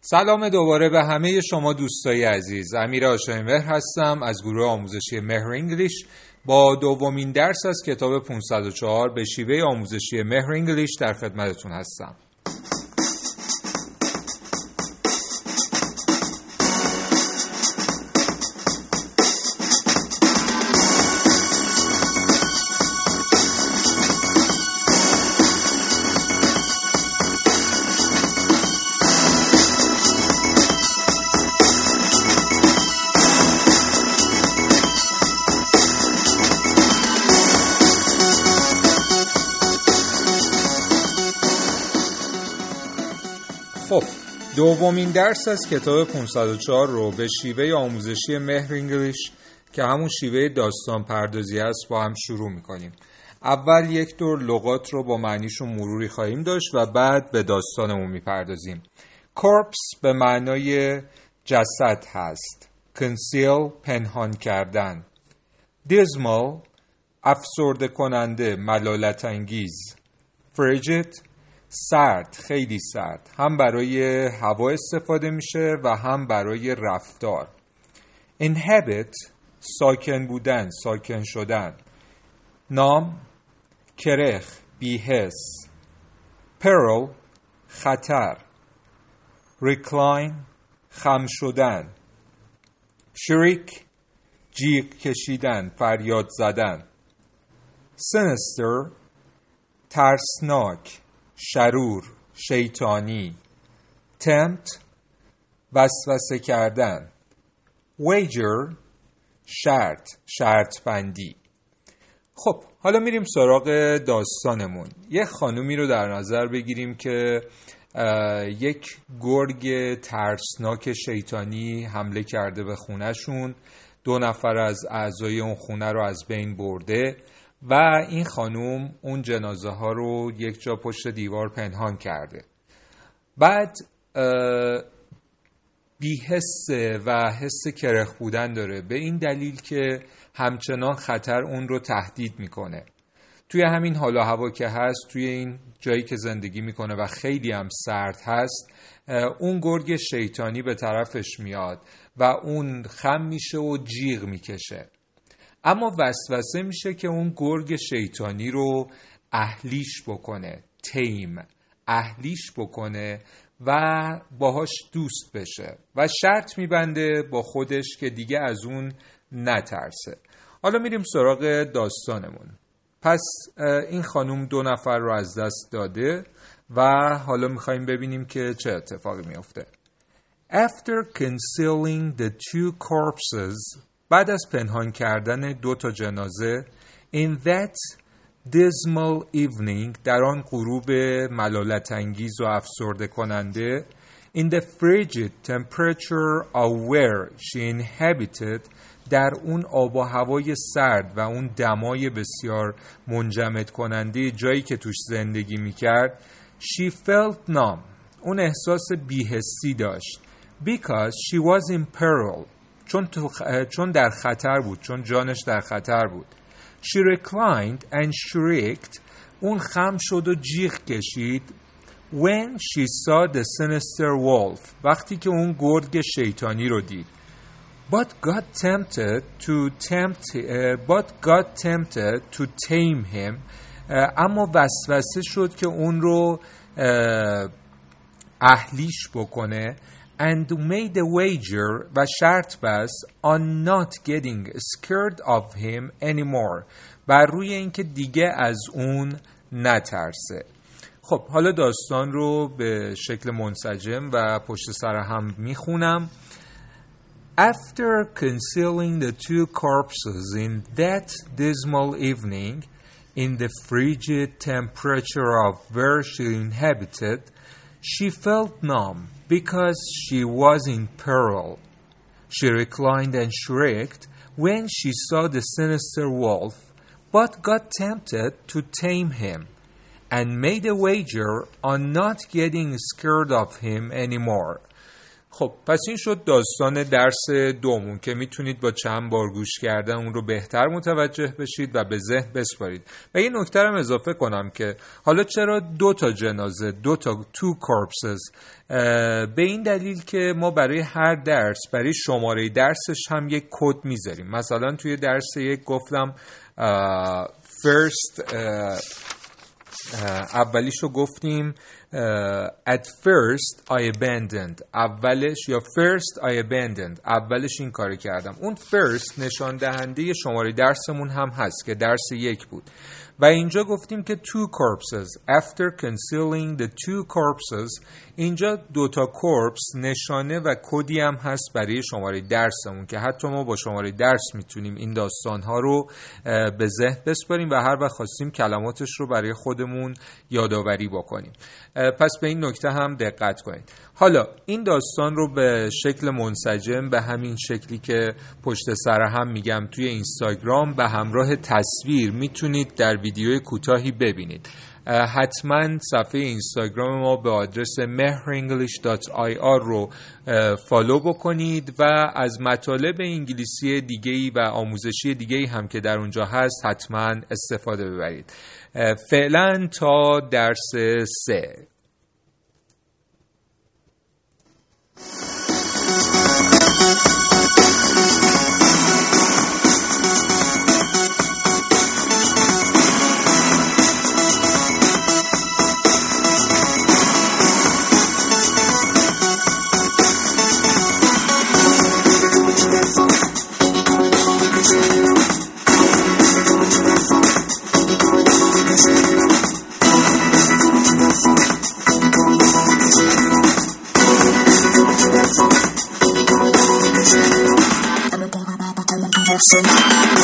سلام دوباره به همه شما دوستای عزیز. امیر آشای مهر هستم از گروه آموزشی مهر انگلیش. با دومین درس از کتاب 504 به شیوه آموزشی مهر انگلیش در خدمتتون هستم. خب دومین درس از کتاب 504 رو به شیوه آموزشی مهر انگلیش که همون شیوه داستان پردازی است با هم شروع می‌کنیم. اول یک دور لغات رو با معنیشون مروری خواهیم داشت و بعد به داستانمون می‌پردازیم. کورپس به معنای جسد هست. کنسیل پنهان کردن. دیزمال افسرده کننده ملالت انگیز. فریجت سرد خیلی سرد. هم برای هوا استفاده میشه و هم برای رفتار. Inhabit ساکن بودن ساکن شدن. نام کرخ بیهس peril خطر. Recline خم شدن. شریک جیغ کشیدن فریاد زدن. Sinister ترسناک. شرور شیطانی تمت وسوسه کردن ویجر شرط شرط بندی خب حالا میریم سراغ داستانمون. یه خانومی رو در نظر بگیریم که یک گرگ ترسناک شیطانی حمله کرده به خونهشون. دو نفر از اعضای اون خونه رو از بین برده. و این خانوم اون جنازه ها رو یک جا پشت دیوار پنهان کرده. بعد بیحسه و حس کرخ بودن داره. به این دلیل که همچنان خطر اون رو تهدید می‌کنه. توی همین حالا هوا که هست توی این جایی که زندگی می‌کنه و خیلی هم سرد هست اون گرگ شیطانی به طرفش میاد و اون خم میشه و جیغ می‌کشه. اما وسوسه میشه که اون گرگ شیطانی رو اهلیش بکنه تیم اهلیش بکنه و باهاش دوست بشه و شرط میبنده با خودش که دیگه از اون نترسه. حالا میریم سراغ داستانمون. پس این خانوم دو نفر رو از دست داده و حالا می‌خوایم ببینیم که چه اتفاقی میفته After concealing the two corpses بعد از پنهان کردن دو تا جنازه in that dismal evening در آن غروب ملالت انگیز و افسرده کننده in the frigid temperature of where she inhabited در اون آب و هوای سرد و اون دمای بسیار منجمد کننده جایی که توش زندگی می‌کرد she felt numb اون احساس بیهستی داشت because she was in peril. چون, تو چون در خطر بود چون جانش در خطر بود she reclined and shrieked اون خم شد و جیغ کشید when she saw the sinister wolf وقتی که اون گرگ شیطانی رو دید but got tempted to tempt uh, but got tempted to tame him uh, اما وسوسه شد که اون رو uh, اهلیش بکنه and made a wager و شرط بست on not getting scared of him anymore بر روی اینکه دیگه از اون نترسه خب حالا داستان رو به شکل منسجم و پشت سر هم میخونم After concealing the two corpses in that dismal evening in the frigid temperature of where she inhabited, she felt numb because she was in peril. She reclined and shrieked when she saw the sinister wolf, but got tempted to tame him, and made a wager on not getting scared of him anymore. خب پس این شد داستان درس دومون که می‌تونید با چند بار گوش کردن اون رو بهتر متوجه بشید و به ذهن بسپارید. و یه نکته هم اضافه کنم که حالا چرا دو تا جنازه دو تا تو کورپسز به این دلیل که ما برای هر درس برای شماره درسش هم یک کد می‌ذاریم. مثلا توی درس یک گفتم فرست اولیش رو گفتیم at first I abandoned. اولش یا first I abandoned. اولش این کار کردم. اون first نشان دهنده شماره درسمون هم هست که درس یک بود. و اینجا گفتیم که two corpses. After concealing the two corpses اینجا دوتا کورپس نشانه و کدی هم هست برای شماره درسمون که حتی ما با شماره درس می‌تونیم این داستان ها رو به ذهن بسپاریم و هر وقت خواستیم کلماتش رو برای خودمون یادآوری بکنیم. پس به این نکته هم دقت کنید. حالا این داستان رو به شکل منسجم به همین شکلی که پشت سر هم میگم توی اینستاگرام به همراه تصویر می‌تونید در ویدیو کوتاهی ببینید. حتما صفحه اینستاگرام ما به آدرس mehrenglish.ir رو فالو بکنید و از مطالب انگلیسی دیگه و آموزشی دیگه هم که در اونجا هست حتما استفاده ببرید. فعلا تا درس سه. dancing.